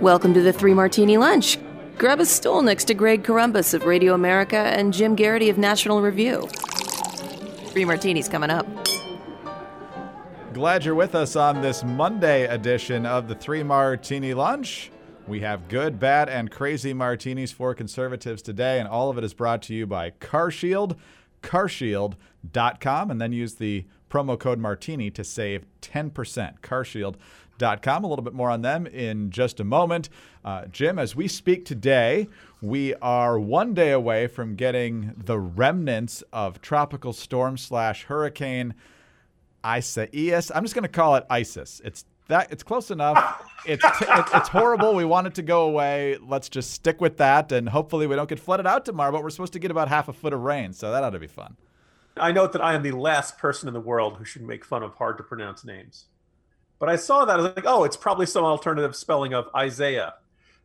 Welcome to the Three Martini Lunch. Grab a stool next to Greg Corombos of Radio America and Jim Geraghty of National Review. Three martinis coming up. Glad you're with us on this Monday edition of the Three Martini Lunch. We have good, bad, and crazy martinis for conservatives today, and all of it is brought to you by CarShield, carshield.com, and then use the promo code martini to save 10%. CarShield Com. A little bit more on them in just a moment. Uh, Jim, as we speak today, we are one day away from getting the remnants of tropical storm slash hurricane Isaias. I'm just going to call it ISIS. It's that it's close enough. It's it's horrible. We want it to go away. Let's just stick with that, and hopefully we don't get flooded out tomorrow. But we're supposed to get about half a foot of rain, so that ought to be fun. I note that I am the last person in the world who should make fun of hard to pronounce names. But I saw that I was like, oh, it's probably some alternative spelling of Isaiah.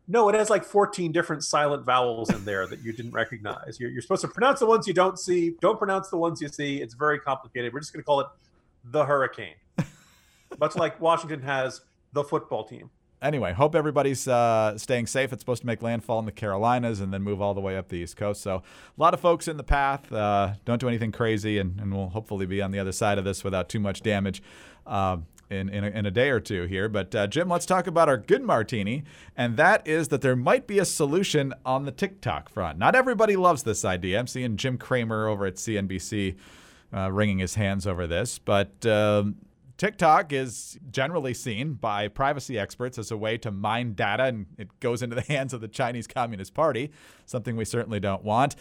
No, it has like 14 different silent vowels in there that you didn't recognize. You're, you're supposed to pronounce the ones you don't see. Don't pronounce the ones you see. It's very complicated. We're just going to call it the Hurricane, much like Washington has the football team. Anyway, hope everybody's uh, staying safe. It's supposed to make landfall in the Carolinas and then move all the way up the East Coast. So, a lot of folks in the path. Uh, don't do anything crazy, and, and, we'll hopefully be on the other side of this without too much damage. Uh, in, in a, in, a, day or two here. But uh, Jim, let's talk about our good martini, and that is that there might be a solution on the TikTok front. Not everybody loves this idea. I'm seeing Jim Cramer over at CNBC uh, wringing his hands over this, but. Um, TikTok is generally seen by privacy experts as a way to mine data, and it goes into the hands of the Chinese Communist Party, something we certainly don't want.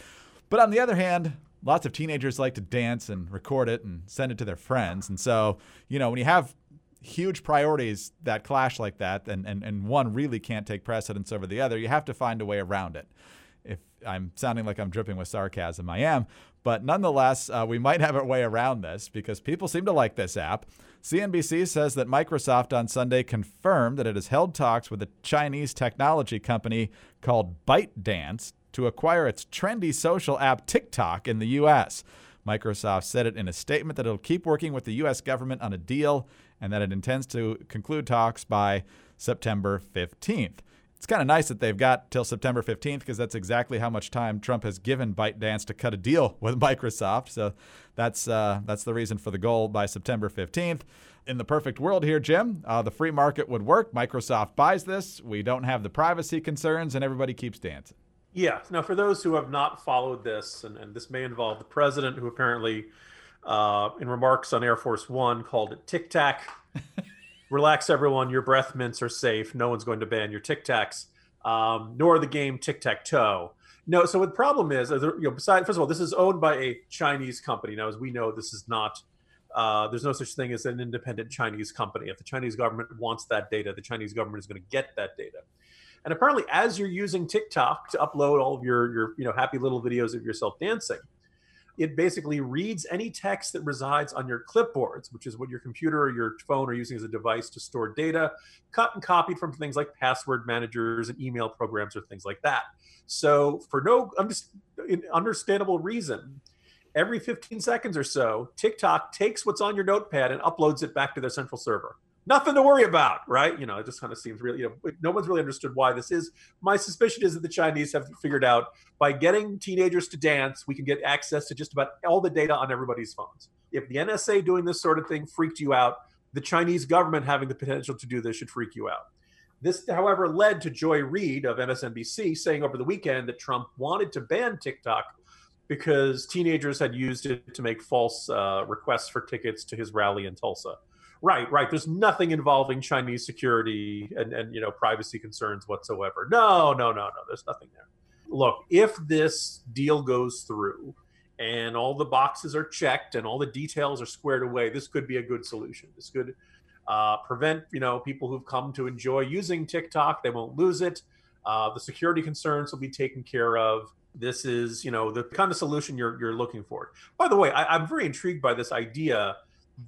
But on the other hand, lots of teenagers like to dance and record it and send it to their friends. And so, you know, when you have huge priorities that clash like that, and, and, and one really can't take precedence over the other, you have to find a way around it. If I'm sounding like I'm dripping with sarcasm, I am. But nonetheless, uh, we might have a way around this because people seem to like this app. CNBC says that Microsoft on Sunday confirmed that it has held talks with a Chinese technology company called ByteDance to acquire its trendy social app TikTok in the U.S. Microsoft said it in a statement that it'll keep working with the U.S. government on a deal and that it intends to conclude talks by September 15th. It's kind of nice that they've got till September 15th because that's exactly how much time Trump has given ByteDance to cut a deal with Microsoft. So that's uh, that's the reason for the goal by September 15th. In the perfect world here, Jim, uh, the free market would work. Microsoft buys this. We don't have the privacy concerns, and everybody keeps dancing. Yeah. Now, for those who have not followed this, and, and this may involve the president, who apparently uh, in remarks on Air Force One, called it Tic Tac. Relax, everyone. Your breath mints are safe. No one's going to ban your Tic Tacs, um, nor the game Tic Tac Toe. No. So the problem is, you know, besides, first of all, this is owned by a Chinese company. Now, as we know, this is not. Uh, there's no such thing as an independent Chinese company. If the Chinese government wants that data, the Chinese government is going to get that data. And apparently, as you're using TikTok to upload all of your your you know happy little videos of yourself dancing, it basically reads any text that resides on your clipboards, which is what your computer or your phone are using as a device to store data, cut and copied from things like password managers and email programs or things like that. So, for no understandable reason, every 15 seconds or so, TikTok takes what's on your notepad and uploads it back to their central server nothing to worry about, right? You know, it just kind of seems really, you know, no one's really understood why this is. My suspicion is that the Chinese have figured out by getting teenagers to dance, we can get access to just about all the data on everybody's phones. If the NSA doing this sort of thing freaked you out, the Chinese government having the potential to do this should freak you out. This, however, led to Joy Reid of MSNBC saying over the weekend that Trump wanted to ban TikTok because teenagers had used it to make false uh, requests for tickets to his rally in Tulsa. Right, right. There's nothing involving Chinese security and, and you know privacy concerns whatsoever. No, no, no, no. There's nothing there. Look, if this deal goes through and all the boxes are checked and all the details are squared away, this could be a good solution. This could uh, prevent you know people who've come to enjoy using TikTok. They won't lose it. Uh, the security concerns will be taken care of. This is you know the kind of solution you're you're looking for. By the way, I, I'm very intrigued by this idea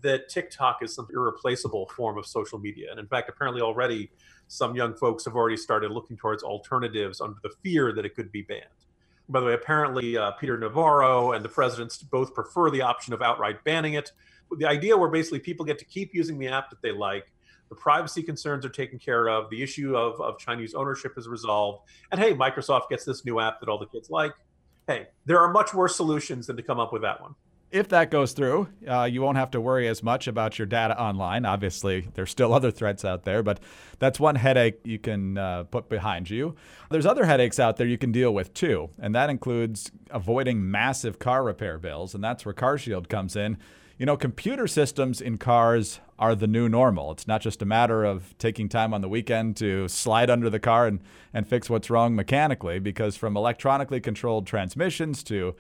that TikTok is some irreplaceable form of social media, and in fact, apparently already some young folks have already started looking towards alternatives under the fear that it could be banned. By the way, apparently uh, Peter Navarro and the presidents both prefer the option of outright banning it. The idea where basically people get to keep using the app that they like, the privacy concerns are taken care of, the issue of, of Chinese ownership is resolved, and hey, Microsoft gets this new app that all the kids like. Hey, there are much worse solutions than to come up with that one if that goes through, uh, you won't have to worry as much about your data online. Obviously, there's still other threats out there, but that's one headache you can uh, put behind you. There's other headaches out there you can deal with too, and that includes avoiding massive car repair bills, and that's where CarShield comes in. You know, computer systems in cars are the new normal. It's not just a matter of taking time on the weekend to slide under the car and, and fix what's wrong mechanically, because from electronically controlled transmissions to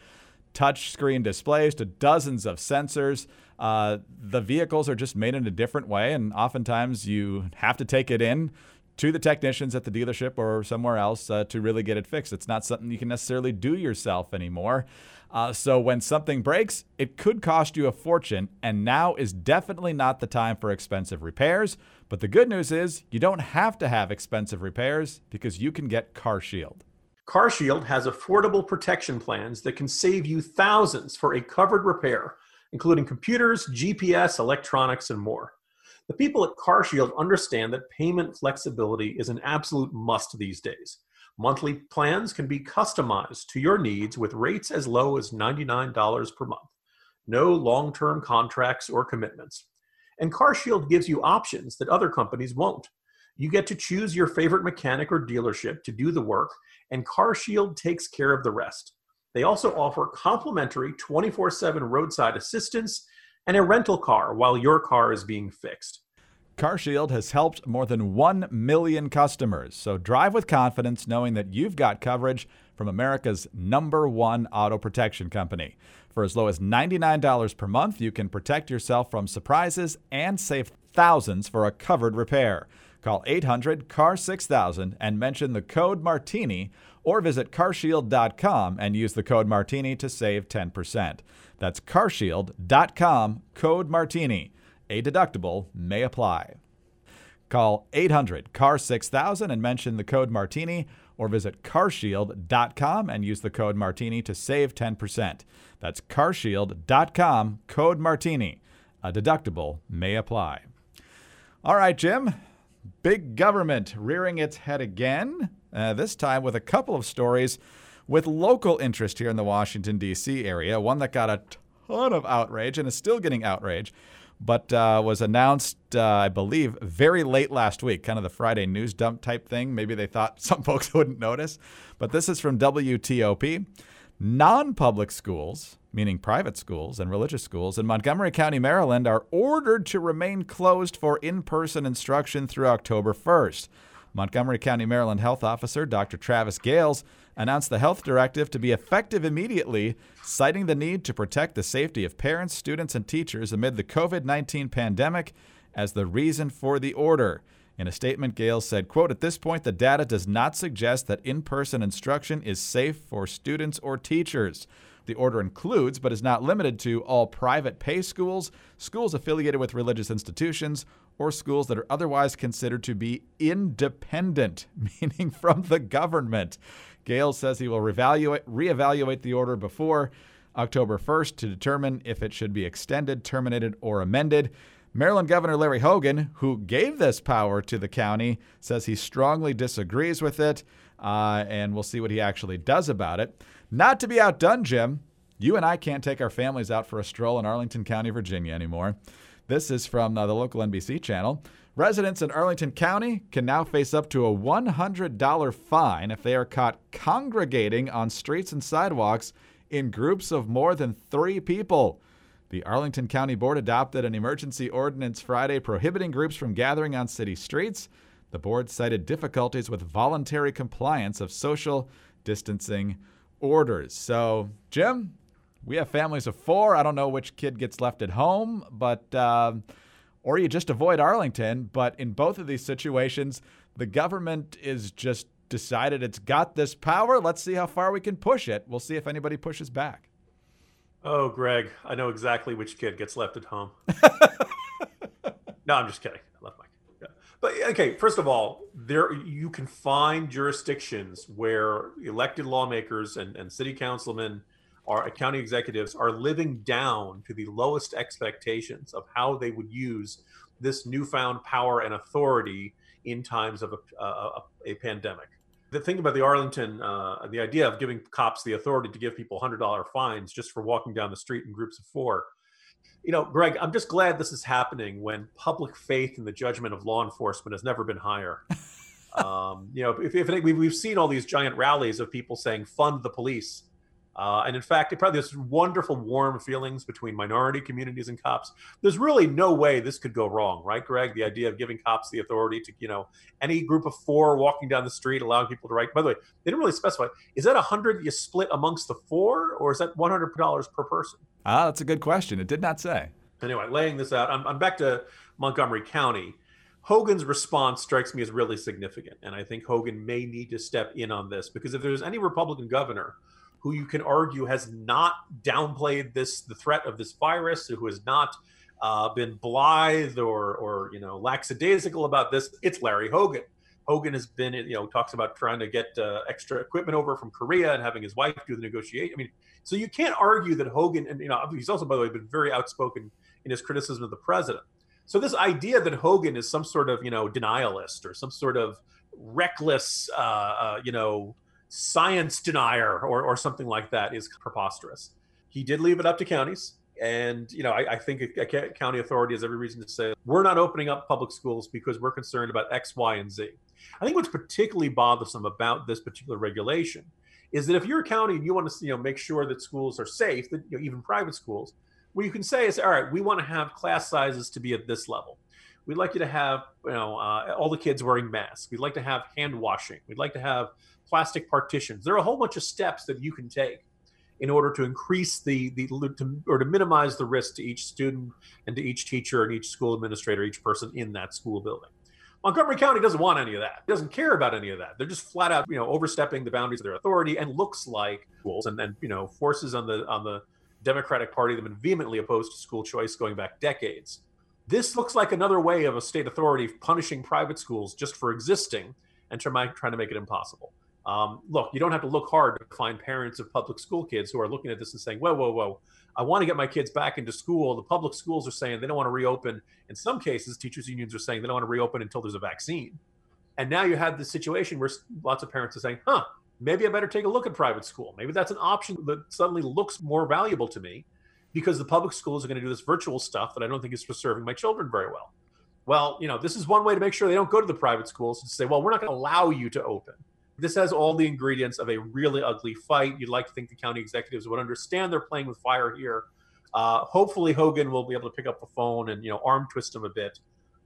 touchscreen displays to dozens of sensors. Uh, the vehicles are just made in a different way, and oftentimes you have to take it in to the technicians at the dealership or somewhere else uh, to really get it fixed. It's not something you can necessarily do yourself anymore. Uh, so when something breaks, it could cost you a fortune, and now is definitely not the time for expensive repairs. But the good news is you don't have to have expensive repairs because you can get CarShield. CarShield has affordable protection plans that can save you thousands for a covered repair, including computers, GPS, electronics, and more. The people at CarShield understand that payment flexibility is an absolute must these days. Monthly plans can be customized to your needs with rates as low as $99 per month. No long term contracts or commitments. And CarShield gives you options that other companies won't. You get to choose your favorite mechanic or dealership to do the work, and CarShield takes care of the rest. They also offer complimentary 24 7 roadside assistance and a rental car while your car is being fixed. CarShield has helped more than 1 million customers, so drive with confidence knowing that you've got coverage from America's number one auto protection company. For as low as $99 per month, you can protect yourself from surprises and save thousands for a covered repair. Call 800 CAR 6000 and mention the code Martini or visit carshield.com and use the code Martini to save 10%. That's carshield.com, code Martini. A deductible may apply. Call 800 CAR 6000 and mention the code Martini or visit carshield.com and use the code Martini to save 10%. That's carshield.com, code Martini. A deductible may apply. All right, Jim, Big government rearing its head again, uh, this time with a couple of stories with local interest here in the Washington, D.C. area. One that got a ton of outrage and is still getting outrage, but uh, was announced, uh, I believe, very late last week, kind of the Friday news dump type thing. Maybe they thought some folks wouldn't notice. But this is from WTOP. Non public schools meaning private schools and religious schools in Montgomery County, Maryland, are ordered to remain closed for in person instruction through October 1st. Montgomery County, Maryland Health Officer Dr. Travis Gayles announced the health directive to be effective immediately, citing the need to protect the safety of parents, students, and teachers amid the COVID 19 pandemic as the reason for the order. In a statement, Gayles said, quote, At this point, the data does not suggest that in person instruction is safe for students or teachers. The order includes, but is not limited to, all private pay schools, schools affiliated with religious institutions, or schools that are otherwise considered to be independent, meaning from the government. Gayles says he will reevaluate, reevaluate the order before October 1st to determine if it should be extended, terminated, or amended. Maryland Governor Larry Hogan, who gave this power to the county, says he strongly disagrees with it, uh, and we'll see what he actually does about it. Not to be outdone, Jim, you and I can't take our families out for a stroll in Arlington County, Virginia anymore. This is from uh, the local NBC channel. Residents in Arlington County can now face up to a $100 fine if they are caught congregating on streets and sidewalks in groups of more than three people. The Arlington County Board adopted an emergency ordinance Friday prohibiting groups from gathering on city streets. The board cited difficulties with voluntary compliance of social distancing orders. So, Jim, we have families of four. I don't know which kid gets left at home, but uh, or you just avoid Arlington. But in both of these situations, the government is just decided it's got this power. Let's see how far we can push it. We'll see if anybody pushes back. Oh, Greg, I know exactly which kid gets left at home. no, I'm just kidding. I left my yeah. But okay, first of all, there you can find jurisdictions where elected lawmakers and, and city councilmen our county executives are living down to the lowest expectations of how they would use this newfound power and authority in times of a, a, a pandemic. The thing about the Arlington, uh, the idea of giving cops the authority to give people $100 fines just for walking down the street in groups of four. You know, Greg, I'm just glad this is happening when public faith in the judgment of law enforcement has never been higher. um, you know, if, if we've, we've seen all these giant rallies of people saying fund the police, uh, and in fact, it probably there's wonderful warm feelings between minority communities and cops. There's really no way this could go wrong, right, Greg? The idea of giving cops the authority to, you know, any group of four walking down the street, allowing people to write. By the way, they didn't really specify. Is that a hundred you split amongst the four, or is that one hundred dollars per person? Ah, that's a good question. It did not say. Anyway, laying this out, I'm, I'm back to Montgomery County. Hogan's response strikes me as really significant, and I think Hogan may need to step in on this because if there's any Republican governor who you can argue has not downplayed this the threat of this virus, who has not uh, been blithe or or you know lackadaisical about this, it's Larry Hogan. Hogan has been, you know, talks about trying to get uh, extra equipment over from Korea and having his wife do the negotiation. I mean, so you can't argue that Hogan, and you know, he's also, by the way, been very outspoken in his criticism of the president. So this idea that Hogan is some sort of, you know, denialist or some sort of reckless, uh, uh, you know, science denier or, or something like that is preposterous. He did leave it up to counties. And, you know, I, I think a, a, county authority has every reason to say, we're not opening up public schools because we're concerned about X, Y, and Z. I think what's particularly bothersome about this particular regulation is that if you're a county and you want to, you know, make sure that schools are safe, that you know, even private schools, what you can say is, all right, we want to have class sizes to be at this level. We'd like you to have, you know, uh, all the kids wearing masks. We'd like to have hand washing. We'd like to have plastic partitions. There are a whole bunch of steps that you can take in order to increase the the to, or to minimize the risk to each student and to each teacher and each school administrator, each person in that school building. Montgomery County doesn't want any of that. It doesn't care about any of that. They're just flat out, you know, overstepping the boundaries of their authority and looks like schools and then, you know, forces on the on the Democratic Party that have been vehemently opposed to school choice going back decades. This looks like another way of a state authority punishing private schools just for existing and trying to make it impossible. Um, look, you don't have to look hard to find parents of public school kids who are looking at this and saying, whoa, whoa, whoa, I want to get my kids back into school. The public schools are saying they don't want to reopen. In some cases, teachers' unions are saying they don't want to reopen until there's a vaccine. And now you have this situation where lots of parents are saying, huh, maybe I better take a look at private school. Maybe that's an option that suddenly looks more valuable to me because the public schools are going to do this virtual stuff that I don't think is serving my children very well. Well, you know, this is one way to make sure they don't go to the private schools and say, well, we're not going to allow you to open. This has all the ingredients of a really ugly fight. You'd like to think the county executives would understand they're playing with fire here. Uh, hopefully, Hogan will be able to pick up the phone and you know arm twist him a bit.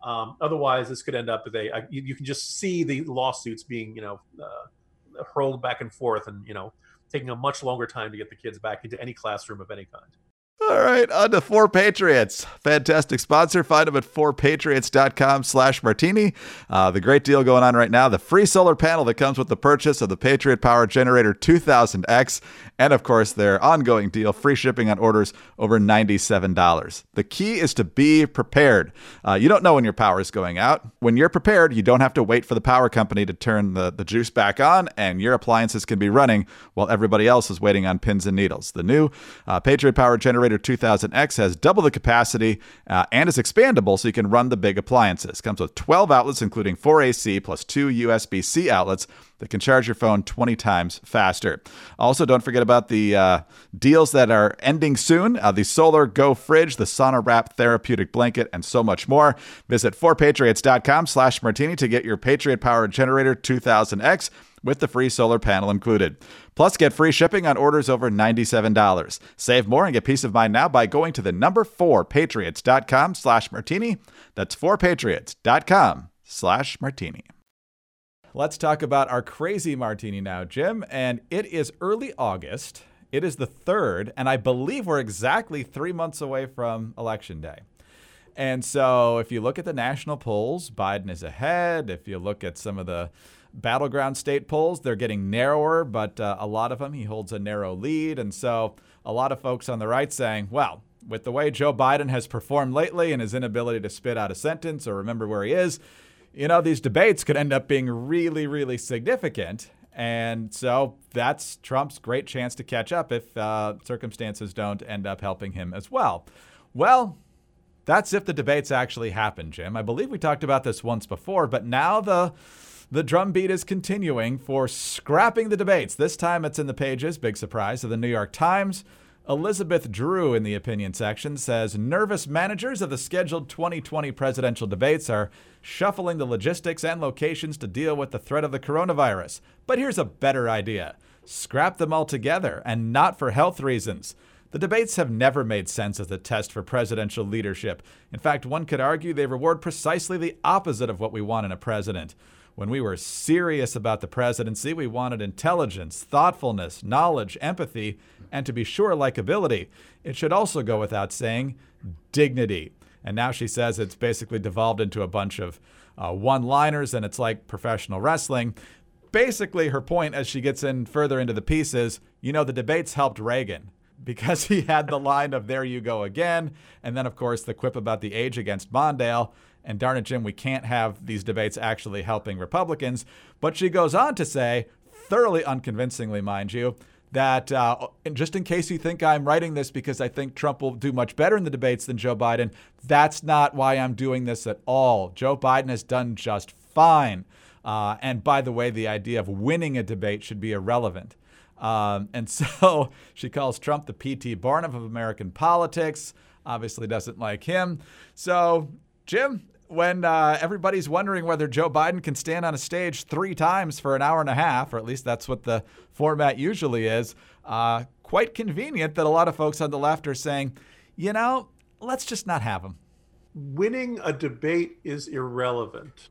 Um, otherwise, this could end up with a, you, you, can just see the lawsuits being you know uh, hurled back and forth, and you know taking a much longer time to get the kids back into any classroom of any kind. All right, on to 4Patriots. Fantastic sponsor. Find them at 4patriots.com slash martini. Uh, the great deal going on right now, the free solar panel that comes with the purchase of the Patriot Power Generator 2000X. And of course, their ongoing deal, free shipping on orders over $97. The key is to be prepared. Uh, you don't know when your power is going out. When you're prepared, you don't have to wait for the power company to turn the, the juice back on, and your appliances can be running while everybody else is waiting on pins and needles. The new uh, Patriot Power Generator 2000X has double the capacity uh, and is expandable so you can run the big appliances. Comes with 12 outlets, including 4 AC plus 2 USB C outlets that can charge your phone 20 times faster. Also, don't forget about the uh, deals that are ending soon uh, the Solar Go Fridge, the Sauna Wrap Therapeutic Blanket, and so much more. Visit 4patriots.com slash martini to get your Patriot Power Generator 2000X with the free solar panel included. Plus, get free shipping on orders over $97. Save more and get peace of mind now by going to the number 4patriots.com slash martini. That's 4patriots.com slash martini. Let's talk about our crazy martini now, Jim. And it is early August. It is the third, and I believe we're exactly three months away from Election Day. And so if you look at the national polls, Biden is ahead. If you look at some of the battleground state polls, they're getting narrower, but uh, a lot of them he holds a narrow lead. And so a lot of folks on the right saying, well, with the way Joe Biden has performed lately and his inability to spit out a sentence or remember where he is, you know, these debates could end up being really, really significant. And so that's Trump's great chance to catch up if uh, circumstances don't end up helping him as well. Well, that's if the debates actually happen, Jim. I believe we talked about this once before, but now the the drumbeat is continuing for scrapping the debates. This time it's in the pages, big surprise, of the New York Times. Elizabeth Drew in the opinion section says nervous managers of the scheduled 2020 presidential debates are shuffling the logistics and locations to deal with the threat of the coronavirus. But here's a better idea scrap them altogether, and not for health reasons. The debates have never made sense as a test for presidential leadership. In fact, one could argue they reward precisely the opposite of what we want in a president. When we were serious about the presidency, we wanted intelligence, thoughtfulness, knowledge, empathy, and to be sure, likability. It should also go without saying, dignity. And now she says it's basically devolved into a bunch of uh, one liners and it's like professional wrestling. Basically, her point as she gets in further into the piece is you know, the debates helped Reagan because he had the line of there you go again. And then, of course, the quip about the age against Mondale. And darn it, Jim, we can't have these debates actually helping Republicans. But she goes on to say, thoroughly unconvincingly, mind you, that uh, just in case you think I'm writing this because I think Trump will do much better in the debates than Joe Biden, that's not why I'm doing this at all. Joe Biden has done just fine. Uh, and by the way, the idea of winning a debate should be irrelevant. Um, and so she calls Trump the P.T. Barnum of American politics. Obviously, doesn't like him. So, Jim, when uh, everybody's wondering whether Joe Biden can stand on a stage three times for an hour and a half, or at least that's what the format usually is, uh, quite convenient that a lot of folks on the left are saying, you know, let's just not have him. Winning a debate is irrelevant.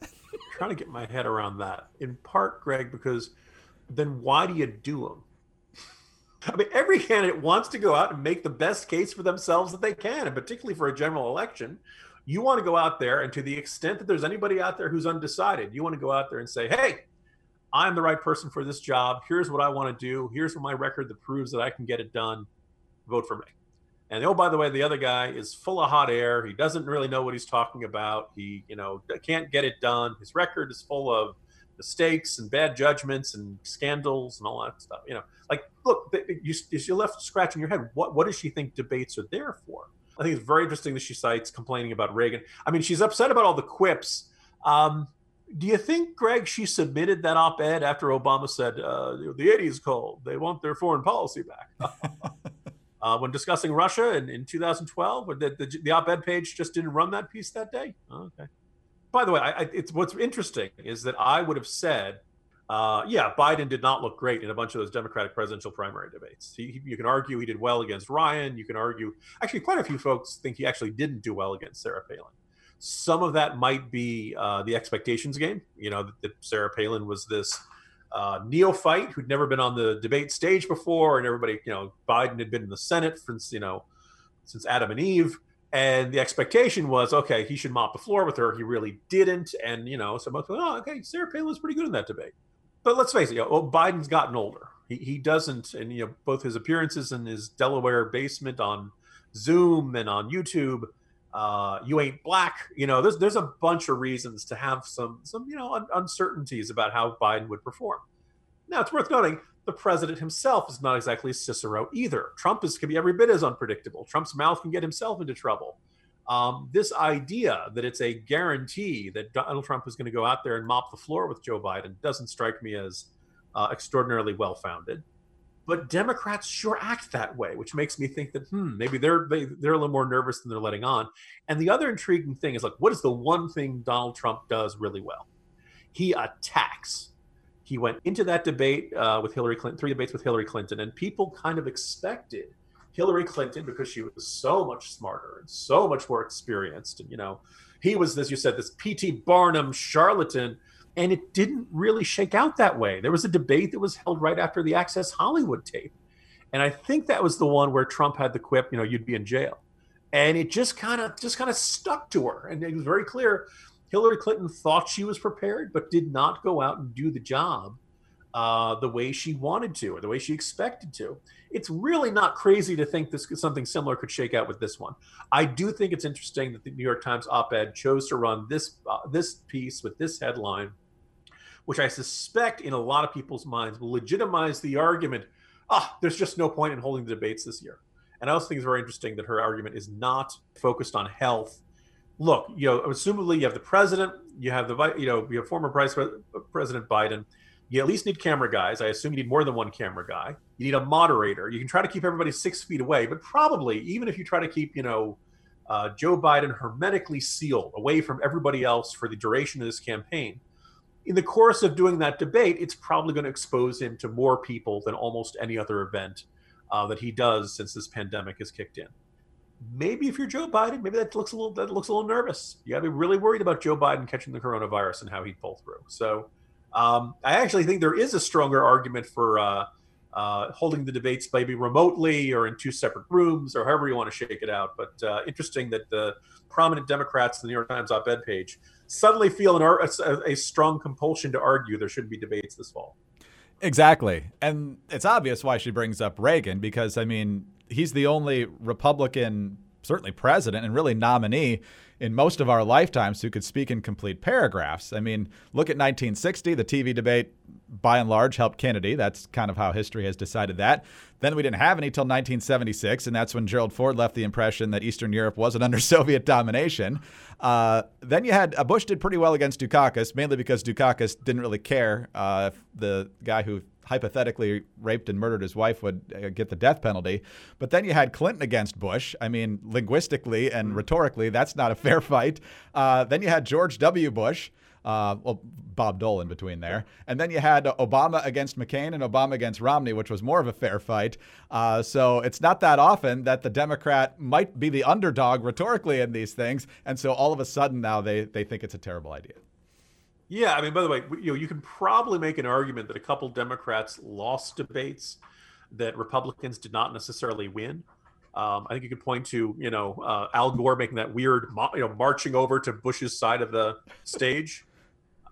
trying to get my head around that. In part, Greg, because then why do you do them? I mean, every candidate wants to go out and make the best case for themselves that they can, and particularly for a general election you want to go out there, and to the extent that there's anybody out there who's undecided, you want to go out there and say, hey, I'm the right person for this job. Here's what I want to do. Here's my record that proves that I can get it done. Vote for me. And oh, by the way, the other guy is full of hot air. He doesn't really know what he's talking about. He, you know, can't get it done. His record is full of mistakes and bad judgments and scandals and all that stuff. You know, like, look, you, you're left scratching your head. What, what does she think debates are there for? I think it's very interesting that she cites complaining about Reagan. I mean, she's upset about all the quips. Um, do you think, Greg, she submitted that op ed after Obama said, uh, the 80s cold? They want their foreign policy back? uh, when discussing Russia in, in 2012, the, the, the op ed page just didn't run that piece that day? Okay. By the way, I, I, it's what's interesting is that I would have said uh, yeah, Biden did not look great in a bunch of those Democratic presidential primary debates. He, you can argue he did well against Ryan. You can argue, actually, quite a few folks think he actually didn't do well against Sarah Palin. Some of that might be uh, the expectations game. You know, that, that Sarah Palin was this uh, neophyte who'd never been on the debate stage before, and everybody, you know, Biden had been in the Senate since, you know, since Adam and Eve. And the expectation was, okay, he should mop the floor with her. He really didn't. And, you know, so most oh, okay, Sarah Palin's pretty good in that debate but let's face it, you know, Biden's gotten older. He, he doesn't, and you know, both his appearances in his Delaware basement on Zoom and on YouTube, uh, you ain't black. You know, there's there's a bunch of reasons to have some some you know un- uncertainties about how Biden would perform. Now, it's worth noting the president himself is not exactly Cicero either. Trump is can be every bit as unpredictable. Trump's mouth can get himself into trouble. Um, this idea that it's a guarantee that Donald Trump is going to go out there and mop the floor with Joe Biden doesn't strike me as uh, extraordinarily well founded. But Democrats sure act that way, which makes me think that hmm, maybe they're they, are they are a little more nervous than they're letting on. And the other intriguing thing is like, what is the one thing Donald Trump does really well? He attacks. He went into that debate uh, with Hillary Clinton, three debates with Hillary Clinton, and people kind of expected Hillary Clinton because she was so much smarter and so much more experienced. And, you know, he was, as you said, this P.T. Barnum charlatan. And it didn't really shake out that way. There was a debate that was held right after the Access Hollywood tape. And I think that was the one where Trump had the quip, you know, you'd be in jail. and it just kind of just kind of stuck to her. And it was very clear Hillary Clinton thought she was prepared, but did not go out and do the job uh, the way she wanted to or the way she expected to. It's really not crazy to think this something similar could shake out with this one. I do think it's interesting that the New York Times op-ed chose to run this uh, this piece with this headline, which I suspect in a lot of people's minds will legitimize the argument. Ah, there's just no point in holding the debates this year. And I also think it's very interesting that her argument is not focused on health. Look, you know, assumably you have the president, you have the you know, you have former Vice President Biden you at least need camera guys. I assume you need more than one camera guy. You need a moderator. You can try to keep everybody six feet away, but probably even if you try to keep, you know, uh, Joe Biden hermetically sealed away from everybody else for the duration of this campaign, in the course of doing that debate, it's probably going to expose him to more people than almost any other event uh, that he does since this pandemic has kicked in. Maybe if you're Joe Biden, maybe that looks a little that looks a little nervous. You got to be really worried about Joe Biden catching the coronavirus and how he'd pull through. So um, I actually think there is a stronger argument for uh, uh, holding the debates maybe remotely or in two separate rooms or however you want to shake it out. But uh, interesting that the prominent Democrats, in the New York Times op-ed page, suddenly feel an, a, a strong compulsion to argue there shouldn't be debates this fall. Exactly. And it's obvious why she brings up Reagan because, I mean, he's the only Republican, certainly president and really nominee in most of our lifetimes who could speak in complete paragraphs. I mean, look at 1960, the TV debate by and large helped Kennedy. That's kind of how history has decided that. Then we didn't have any till 1976, and that's when Gerald Ford left the impression that Eastern Europe wasn't under Soviet domination. Uh, then you had uh, Bush did pretty well against Dukakis, mainly because Dukakis didn't really care uh, if the guy who hypothetically raped and murdered his wife would uh, get the death penalty. But then you had Clinton against Bush. I mean, linguistically and mm-hmm. rhetorically, that's not a fair fight. Uh, then you had George W. Bush. Uh, well, Bob Dole in between there. And then you had Obama against McCain and Obama against Romney, which was more of a fair fight. Uh, so it's not that often that the Democrat might be the underdog rhetorically in these things. And so all of a sudden now they, they think it's a terrible idea. Yeah, I mean, by the way, you know, you can probably make an argument that a couple Democrats lost debates that Republicans did not necessarily win. Um, I think you could point to, you know, uh, Al Gore making that weird, you know, marching over to Bush's side of the stage.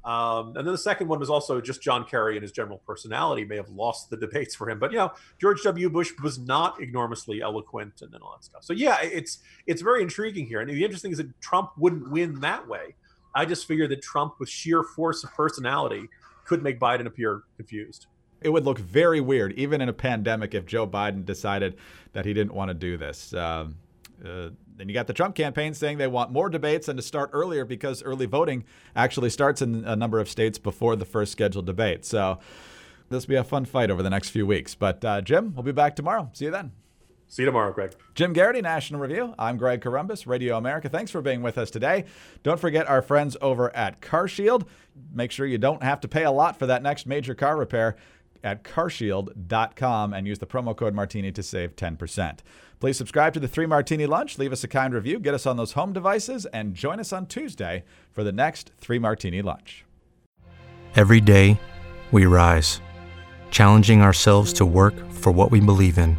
Um, and then the second one was also just John Kerry and his general personality may have lost the debates for him. But you know, George W. Bush was not enormously eloquent and, all that stuff. So yeah, it's it's very intriguing here. And the interesting is that Trump wouldn't win that way. I just figured that Trump, with sheer force of personality, could make Biden appear confused. It would look very weird, even in a pandemic, if Joe Biden decided that he didn't want to do this. Um, uh, then you got the Trump campaign saying they want more debates and to start earlier because early voting actually starts in a number of states before the first scheduled debate. So this will be a fun fight over the next few weeks. But uh, Jim, we'll be back tomorrow. See you then. See you tomorrow, Greg. Jim Geraghty, National Review. I'm Greg Corombos, Radio America. Thanks for being with us today. Don't forget our friends over at CarShield. Make sure you don't have to pay a lot for that next major car repair at carshield.com and use the promo code Martini to save 10%. Please subscribe to the Three Martini Lunch, leave us a kind review, get us on those home devices, and join us on Tuesday for the next Three Martini Lunch. Every day, we rise, challenging ourselves to work for what we believe in.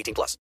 18 plus.